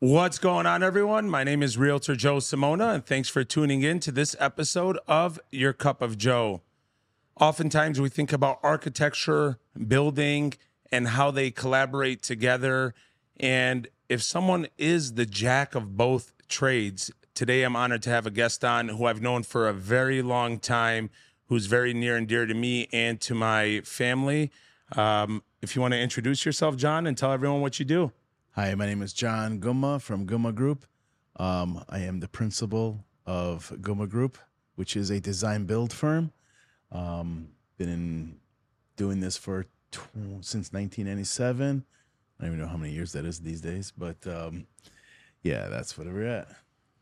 What's going on, everyone? My name is Realtor Joe Samona, and thanks for tuning in to this episode of Your Cup of Joe. Oftentimes, we think about architecture, building, and how they collaborate together. And if someone is the jack of both trades, today I'm honored to have a guest on who I've known for a very long time, who's very near and dear to me and to my family. Um, if you want to introduce yourself, John, and tell everyone what you do. Hi, my name is John Gumma from Gumma Group. Um, I am the principal of Gumma Group, which is a design build firm. Um, been in, doing this for tw- since 1997. I don't even know how many years that is these days, but um, yeah, that's what we're at.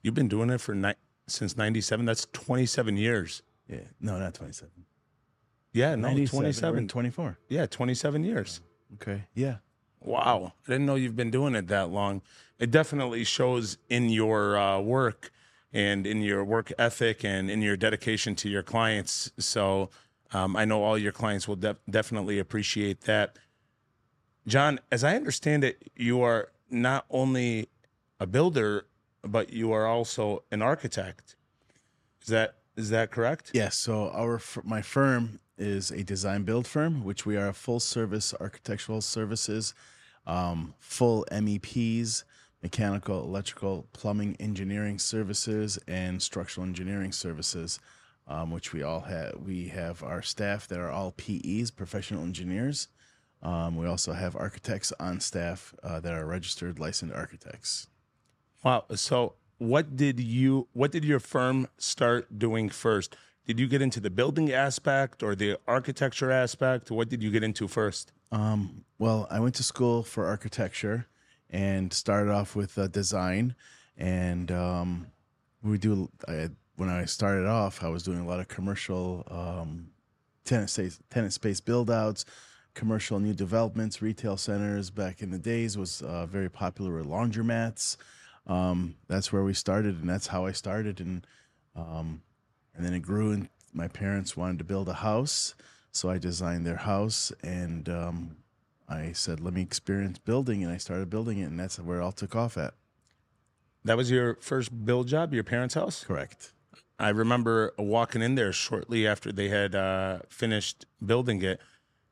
You've been doing it for ni- since 97. That's 27 years. Yeah, no, not 27. Yeah, no, 97, 27. 24. Yeah, 27 years. Okay, yeah. Wow. I didn't know you've been doing it that long. It definitely shows in your uh, work and in your work ethic and in your dedication to your clients. So um, I know all your clients will def- definitely appreciate that. John, as I understand it, you are not only a builder, but you are also an architect. Is that is that correct? Yes. So our my firm is a design build firm, which we are a full service architectural services, um, full MEPs, mechanical, electrical, plumbing, engineering services, and structural engineering services, um, which we all have. We have our staff that are all PEs, professional engineers. Um, we also have architects on staff uh, that are registered licensed architects. Wow. So what did you what did your firm start doing first? Did you get into the building aspect or the architecture aspect? What did you get into first? Um, well, I went to school for architecture and started off with uh, design. And um, we do, I, when I started off, I was doing a lot of commercial um, tenant space, tenant space build outs, commercial new developments, retail centers. Back in the days, was uh, very popular with laundromats. Um, that's where we started, and that's how I started. And um, and then it grew and my parents wanted to build a house so i designed their house and um, i said let me experience building and i started building it and that's where it all took off at That was your first build job, your parents' house? correct I remember walking in there shortly after they had uh, finished building it,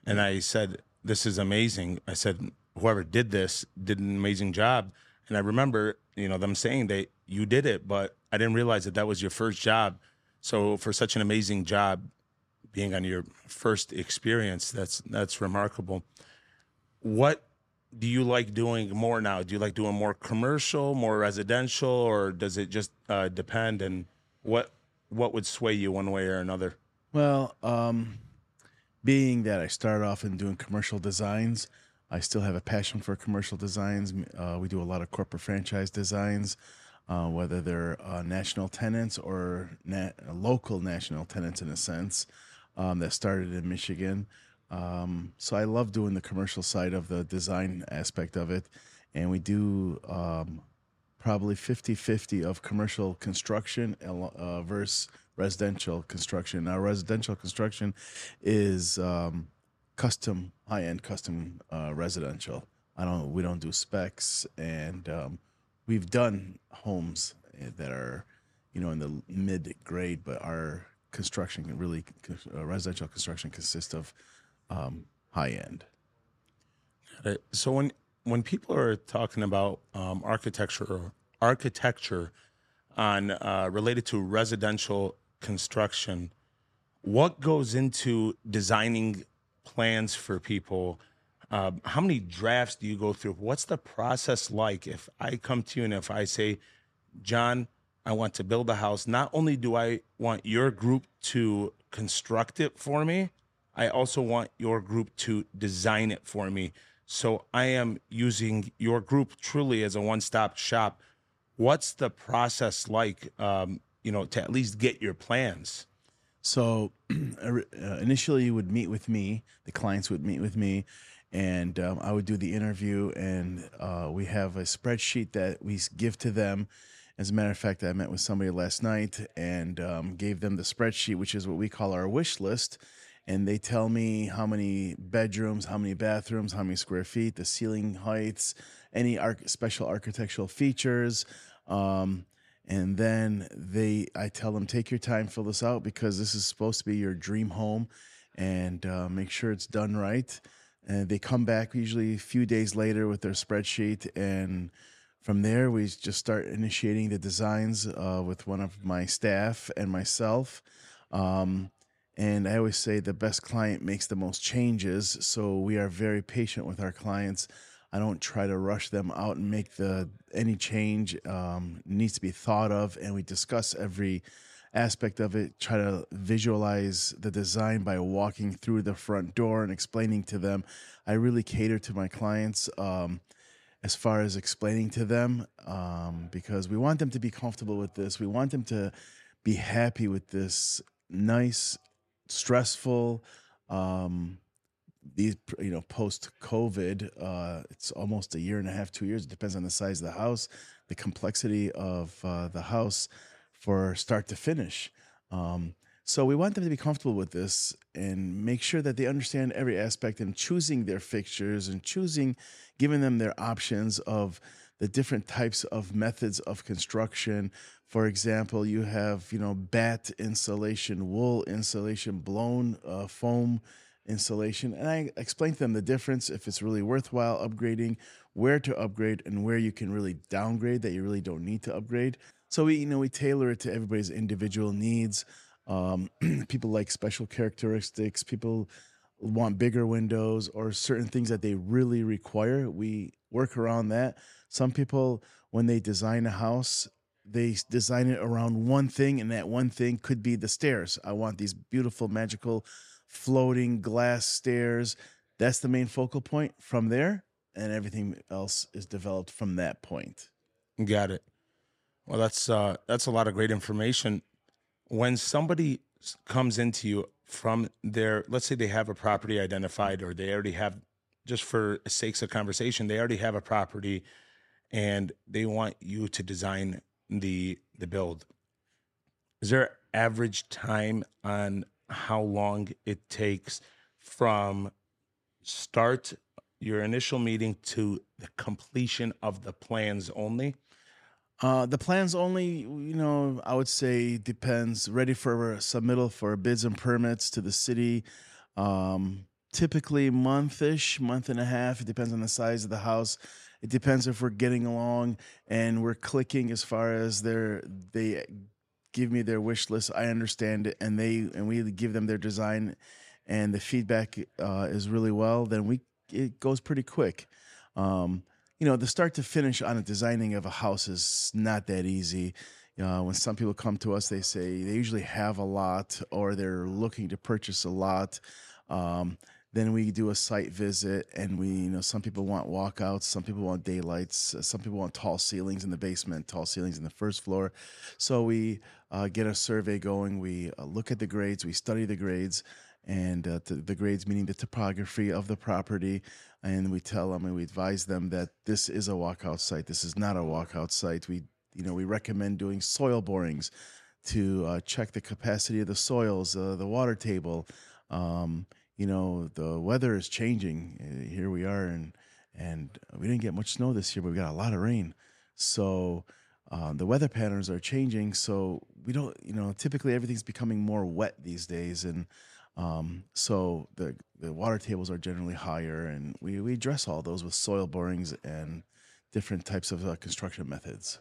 and I said, "This is amazing." I said, "Whoever did this did an amazing job." And I remember, you know, them saying that you did it, but I didn't realize that that was your first job. So for such an amazing job, being on your first experience, that's that's remarkable. What do you like doing more now? Do you like doing more commercial, more residential, or does it just uh, depend? And what what would sway you one way or another? well um, being that i started off in doing commercial designs i still have a passion for commercial designs uh, we do a lot of corporate franchise designs uh, whether they're uh, national tenants or na- local national tenants in a sense um, that started in Michigan. Um, so I love doing the commercial side of the design aspect of it. And we do um, probably 50 50 of commercial construction uh, versus residential construction. Now, residential construction is um, custom, high end custom uh, residential. I don't, we don't do specs and um, we've done homes eh, that are, you know, in the mid grade, but our construction really uh, residential construction consists of um, high end. So when when people are talking about um, architecture or architecture on uh, related to residential construction, what goes into designing plans for people? Uh, how many drafts do you go through? What's the process like? If I come to you and if I say, John, I want to build a house, not only do I want your group to construct it for me, I also want your group to design it for me. So I am using your group truly as a one stop shop. What's the process like, um, you know, to at least get your plans? So uh, initially, you would meet with me. The clients would meet with me, and um, I would do the interview. And uh, we have a spreadsheet that we give to them. As a matter of fact, I met with somebody last night and um, gave them the spreadsheet, which is what we call our wish list. and they tell me how many bedrooms, how many bathrooms, how many square feet, the ceiling heights, any special architectural features. Um, and then they, I tell them, take your time, fill this out because this is supposed to be your dream home, and uh, make sure it's done right. And they come back usually a few days later with their spreadsheet, and from there we just start initiating the designs uh, with one of my staff and myself. Um, and I always say the best client makes the most changes. So we are very patient with our clients. I don't try to rush them out and make the any change um, needs to be thought of, and we discuss every aspect of it. Try to visualize the design by walking through the front door and explaining to them. I really cater to my clients um, as far as explaining to them um, because we want them to be comfortable with this. We want them to be happy with this nice stressful um these you know post covid uh it's almost a year and a half two years it depends on the size of the house the complexity of uh, the house for start to finish um so we want them to be comfortable with this and make sure that they understand every aspect and choosing their fixtures and choosing giving them their options of the different types of methods of construction. For example, you have you know bat insulation, wool insulation, blown uh, foam insulation, and I explain to them the difference if it's really worthwhile upgrading, where to upgrade, and where you can really downgrade that you really don't need to upgrade. So we you know we tailor it to everybody's individual needs. Um, people like special characteristics. People want bigger windows or certain things that they really require. We work around that. Some people, when they design a house, they design it around one thing, and that one thing could be the stairs. I want these beautiful, magical, floating glass stairs. That's the main focal point. From there, and everything else is developed from that point. Got it. Well, that's uh, that's a lot of great information. When somebody comes into you from their, let's say they have a property identified, or they already have, just for sakes of conversation, they already have a property, and they want you to design the the build. Is there average time on how long it takes from start your initial meeting to the completion of the plans only? Uh, the plans only, you know, I would say depends. Ready for submittal for bids and permits to the city. Um, typically monthish, month and a half. It depends on the size of the house. It depends if we're getting along and we're clicking as far as their they give me their wish list. I understand it, and they and we give them their design, and the feedback uh, is really well. Then we it goes pretty quick. Um, you know, the start to finish on a designing of a house is not that easy. Uh, when some people come to us, they say they usually have a lot or they're looking to purchase a lot. Um, then we do a site visit, and we, you know, some people want walkouts, some people want daylights, uh, some people want tall ceilings in the basement, tall ceilings in the first floor. So we uh, get a survey going. We uh, look at the grades, we study the grades, and uh, the grades meaning the topography of the property, and we tell them and we advise them that this is a walkout site. This is not a walkout site. We, you know, we recommend doing soil borings to uh, check the capacity of the soils, uh, the water table. Um, you know, the weather is changing. Uh, here we are, and and we didn't get much snow this year, but we got a lot of rain. So uh, the weather patterns are changing. So we don't, you know, typically everything's becoming more wet these days, and um, so the the water tables are generally higher, and we we address all those with soil borings and different types of uh, construction methods.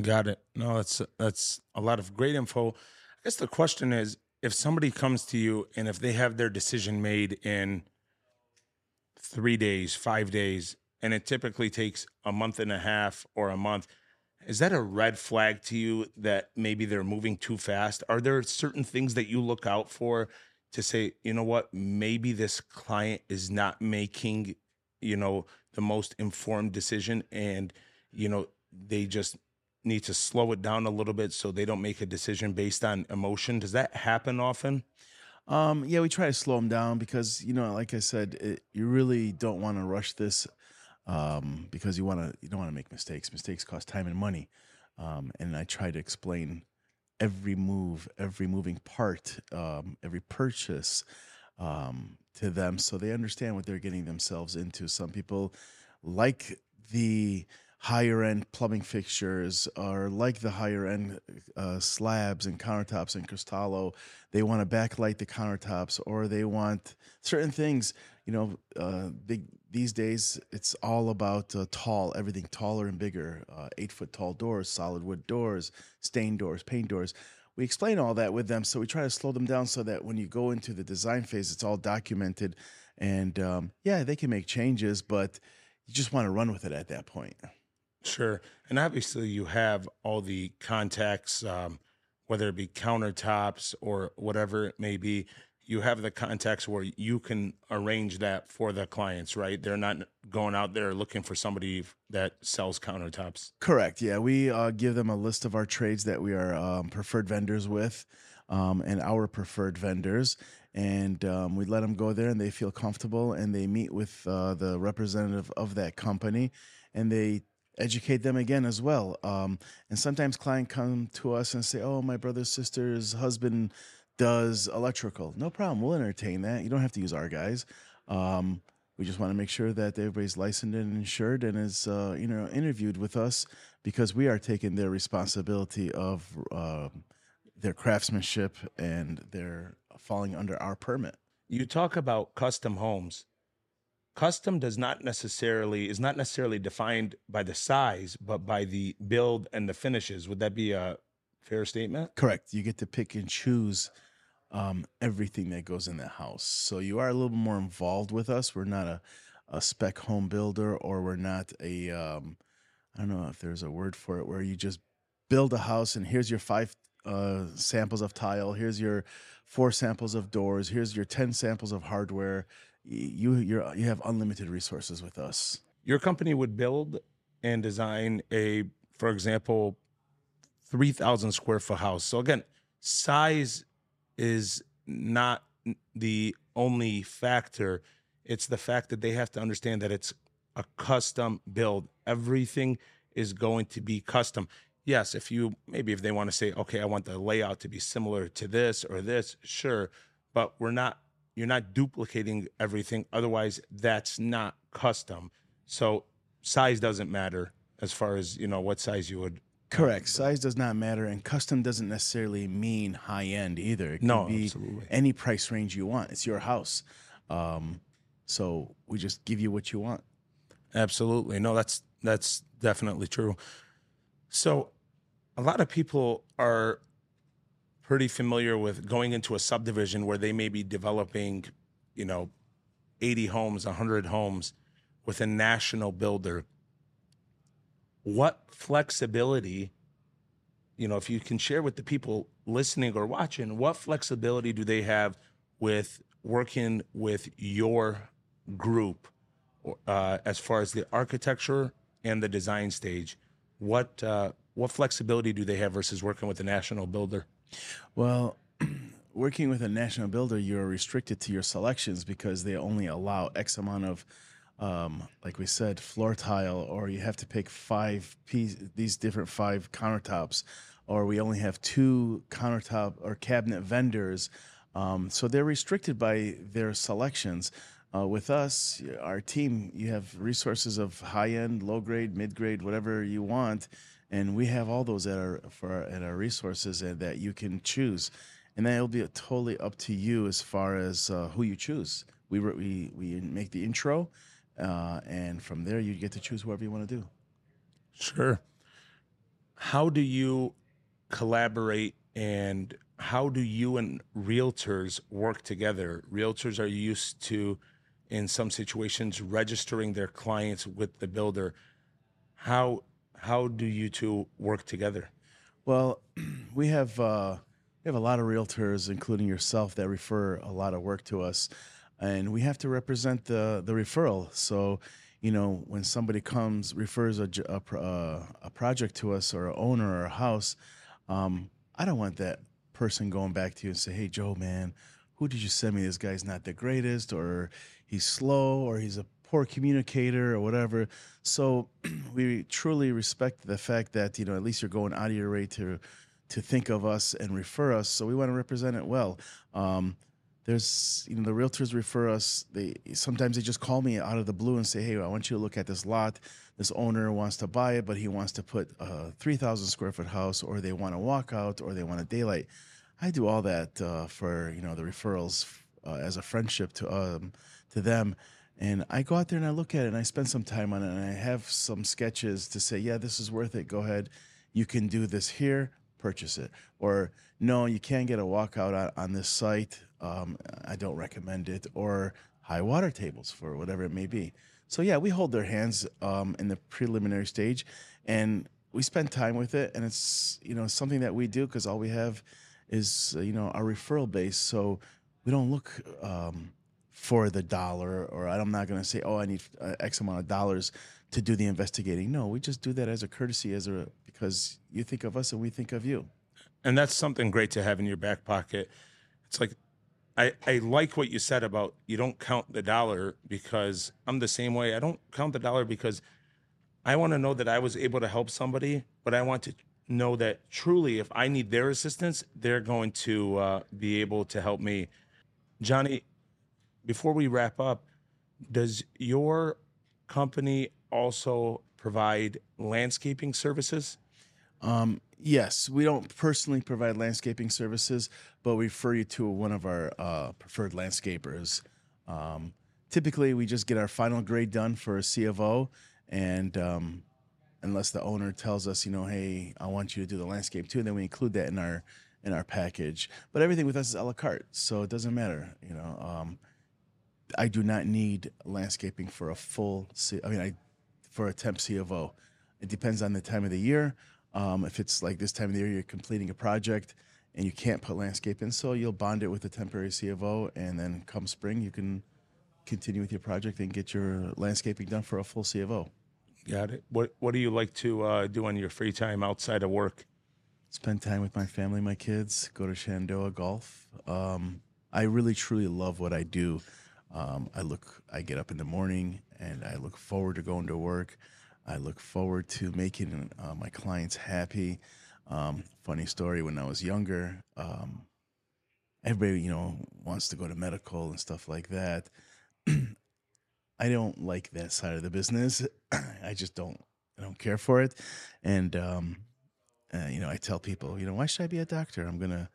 Got it. No, that's that's a lot of great info. I guess the question is if somebody comes to you and if they have their decision made in 3 days, 5 days and it typically takes a month and a half or a month, is that a red flag to you that maybe they're moving too fast? Are there certain things that you look out for to say, you know what, maybe this client is not making, you know, the most informed decision and you know, they just need to slow it down a little bit so they don't make a decision based on emotion. Does that happen often? Um, yeah, we try to slow them down because you know, like I said, it, you really don't want to rush this um, because you want to you don't want to make mistakes. Mistakes cost time and money, um, and I try to explain every move, every moving part, um, every purchase, um, to them so they understand what they're getting themselves into. Some people like the higher end plumbing fixtures or like the higher end uh, slabs and countertops in Cristallo. They want to backlight the countertops or they want certain things. You know, uh, big these days it's all about uh, tall, everything taller and bigger. Uh, eight foot tall doors, solid wood doors, stained doors, paint doors. We explain all that with them, so we try to slow them down so that when you go into the design phase, it's all documented. And um, yeah, they can make changes, but you just want to run with it at that point. Sure. And obviously, you have all the contacts, um, whether it be countertops or whatever it may be. You have the context where you can arrange that for the clients, right? They're not going out there looking for somebody that sells countertops. Correct. Yeah, we uh, give them a list of our trades that we are um, preferred vendors with, um, and our preferred vendors, and um, we let them go there, and they feel comfortable, and they meet with uh, the representative of that company, and they educate them again as well. Um, and sometimes clients come to us and say, "Oh, my brother's sister's husband does electrical." No problem. We'll entertain that. You don't have to use our guys. Um, we just want to make sure that everybody's licensed and insured and is, uh, you know, interviewed with us because we are taking their responsibility of uh, their craftsmanship and they're falling under our permit. You talk about custom homes. Custom does not necessarily is not necessarily defined by the size, but by the build and the finishes. Would that be a fair statement? Correct. You get to pick and choose um, everything that goes in that house. So you are a little more involved with us. We're not a, a spec home builder, or we're not a um, I don't know if there's a word for it where you just build a house and here's your five uh, samples of tile, here's your four samples of doors, here's your ten samples of hardware. You you you have unlimited resources with us. Your company would build and design a, for example, three thousand square foot house. So again, size is not the only factor. It's the fact that they have to understand that it's a custom build. Everything is going to be custom. Yes, if you maybe if they want to say, okay, I want the layout to be similar to this or this, sure. But we're not you're not duplicating everything. Otherwise, that's not custom. So size doesn't matter as far as, you know, what size you would Correct. Size does not matter, and custom doesn't necessarily mean high end either. It can No, be absolutely. any price range you want. It's your house, um, so we just give you what you want. Absolutely. No, that's that's definitely true. So a lot of people are pretty familiar with going into a subdivision where they may be developing, you know, 80 homes, 100 homes with a national builder. What flexibility, you know, if you can share with the people listening or watching, what flexibility do they have with working with your group uh, as far as the architecture and the design stage? What uh, what flexibility do they have versus working with a national builder? Well, working with a national builder, you're restricted to your selections because they only allow X amount of, um, like we said, floor tile, or you have to pick five piece, these different five countertops, or we only have two countertop or cabinet vendors. Um, so they're restricted by their selections. Uh, with us, our team, you have resources of high end, low grade, mid grade, whatever you want, and we have all those at our for at our resources and that you can choose, and then it'll be totally up to you as far as uh, who you choose. We we we make the intro, uh, and from there you get to choose whoever you want to do. Sure. How do you collaborate and how do you and realtors work together? Realtors are used to, in some situations, registering their clients with the builder. How how do you two work together? Well, we have uh, we have a lot of realtors, including yourself, that refer a lot of work to us, and we have to represent the the referral. So, you know, when somebody comes refers a a, uh, a project to us or an owner or a house, um, I don't want that person going back to you and say, "Hey, Joe, man, who did you send me? This guy's not the greatest, or he's slow, or he's a poor communicator, or whatever." So we truly respect the fact that you know at least you're going out of your way to to think of us and refer us. So we want to represent it well. Um, there's you know the realtors refer us. They sometimes they just call me out of the blue and say, "Hey, I want you to look at this lot. This owner wants to buy it, but he wants to put a three thousand square foot house, or they want to walk out, or they want a daylight." I do all that uh, for you know the referrals uh, as a friendship to um, to them, and I go out there and I look at it and I spend some time on it and I have some sketches to say, "Yeah, this is worth it. Go ahead, you can do this here." Purchase it, or no, you can't get a walkout on, on this site um, I don't recommend it, or high water tables for whatever it may be. So yeah, we hold their hands um, in the preliminary stage, and we spend time with it, and it's you know something that we do because all we have is uh, you know our referral base, so we don't look um, for the dollar, or I'm not going to say, oh, I need uh, X amount of dollars to do the investigating. No, we just do that as a courtesy, as a because you think of us and we think of you. And that's something great to have in your back pocket. It's like I, I like what you said about you don't count the dollar because I'm the same way. I don't count the dollar because I want to know that I was able to help somebody, but I want to know that truly, if I need their assistance, they're going to uh, be able to help me. Johnny, before we wrap up, does your company also provide landscaping services? Um, yes, we don't personally provide landscaping services, but we refer you to one of our uh, preferred landscapers. Um, typically, we just get our final grade done for a C of O, and um, unless the owner tells us, you know, hey, I want you to do the landscape too, then we include that in our in our package. But everything with us is a la carte, so it doesn't matter. You know, um, I do not need landscaping for a full. C- I mean, I for a temp C of O. It depends on the time of the year. Um, if it's like this time of the year, you're completing a project and you can't put landscape in, so you'll bond it with a temporary C of O, and then come spring, you can continue with your project and get your landscaping done for a full C of O. Got it. What What do you like to uh, do on your free time outside of work? Spend time with my family, my kids, go to Shenandoah golf. Um, I really truly love what I do. Um, I look, I get up in the morning and I look forward to going to work. I look forward to making uh, my clients happy. Um, funny story: when I was younger, um, everybody you know wants to go to medical and stuff like that. I don't like that side of the business. I just don't. I don't care for it, and um, uh, you know, I tell people, you know, why should I be a doctor? I'm gonna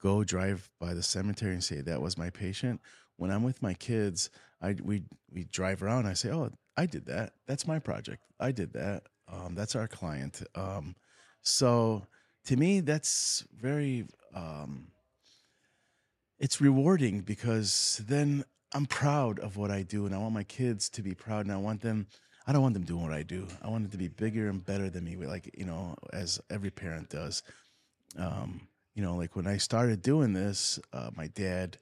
go drive by the cemetery and say that was my patient. When I'm with my kids, I we we drive around. I say, oh, I did that. That's my project. I did that. Um, that's our client. Um, so to me, that's very, um, it's rewarding because then I'm proud of what I do and I want my kids to be proud and I want them, I don't want them doing what I do. I want them to be bigger and better than me, like, you know, as every parent does. Um, you know, like when I started doing this, uh, my dad,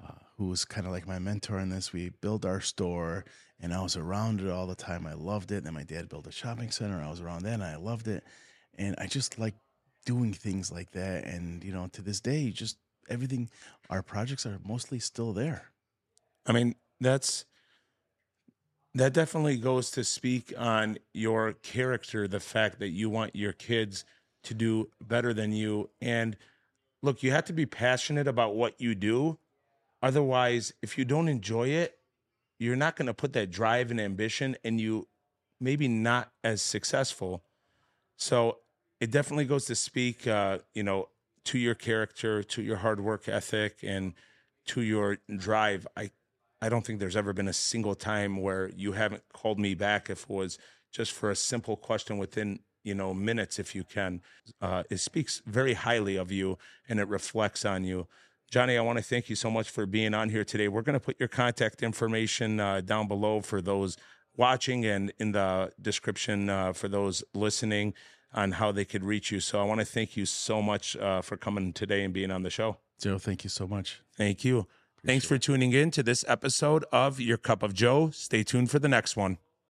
uh, who was kind of like my mentor in this, we built our store and I was around it all the time. I loved it. And then my dad built a shopping center. I was around that and I loved it. And I just like doing things like that. And, you know, to this day, just everything, our projects are mostly still there. I mean, that's that definitely goes to speak on your character, the fact that you want your kids to do better than you. And look, you have to be passionate about what you do. Otherwise, if you don't enjoy it, you're not going to put that drive and ambition and you maybe not as successful. So it definitely goes to speak, uh, you know, to your character, to your hard work ethic, and to your drive. I, I don't think there's ever been a single time where you haven't called me back if it was just for a simple question within you know minutes if you can uh, it speaks very highly of you and it reflects on you Johnny, I want to thank you so much for being on here today. We're going to put your contact information uh, down below for those watching and in the description uh, for those listening on how they could reach you. So I want to thank you so much uh, for coming today and being on the show. Joe, thank you so much. Thank you. Appreciate Thanks for tuning in to this episode of Your Cup of Joe. Stay tuned for the next one.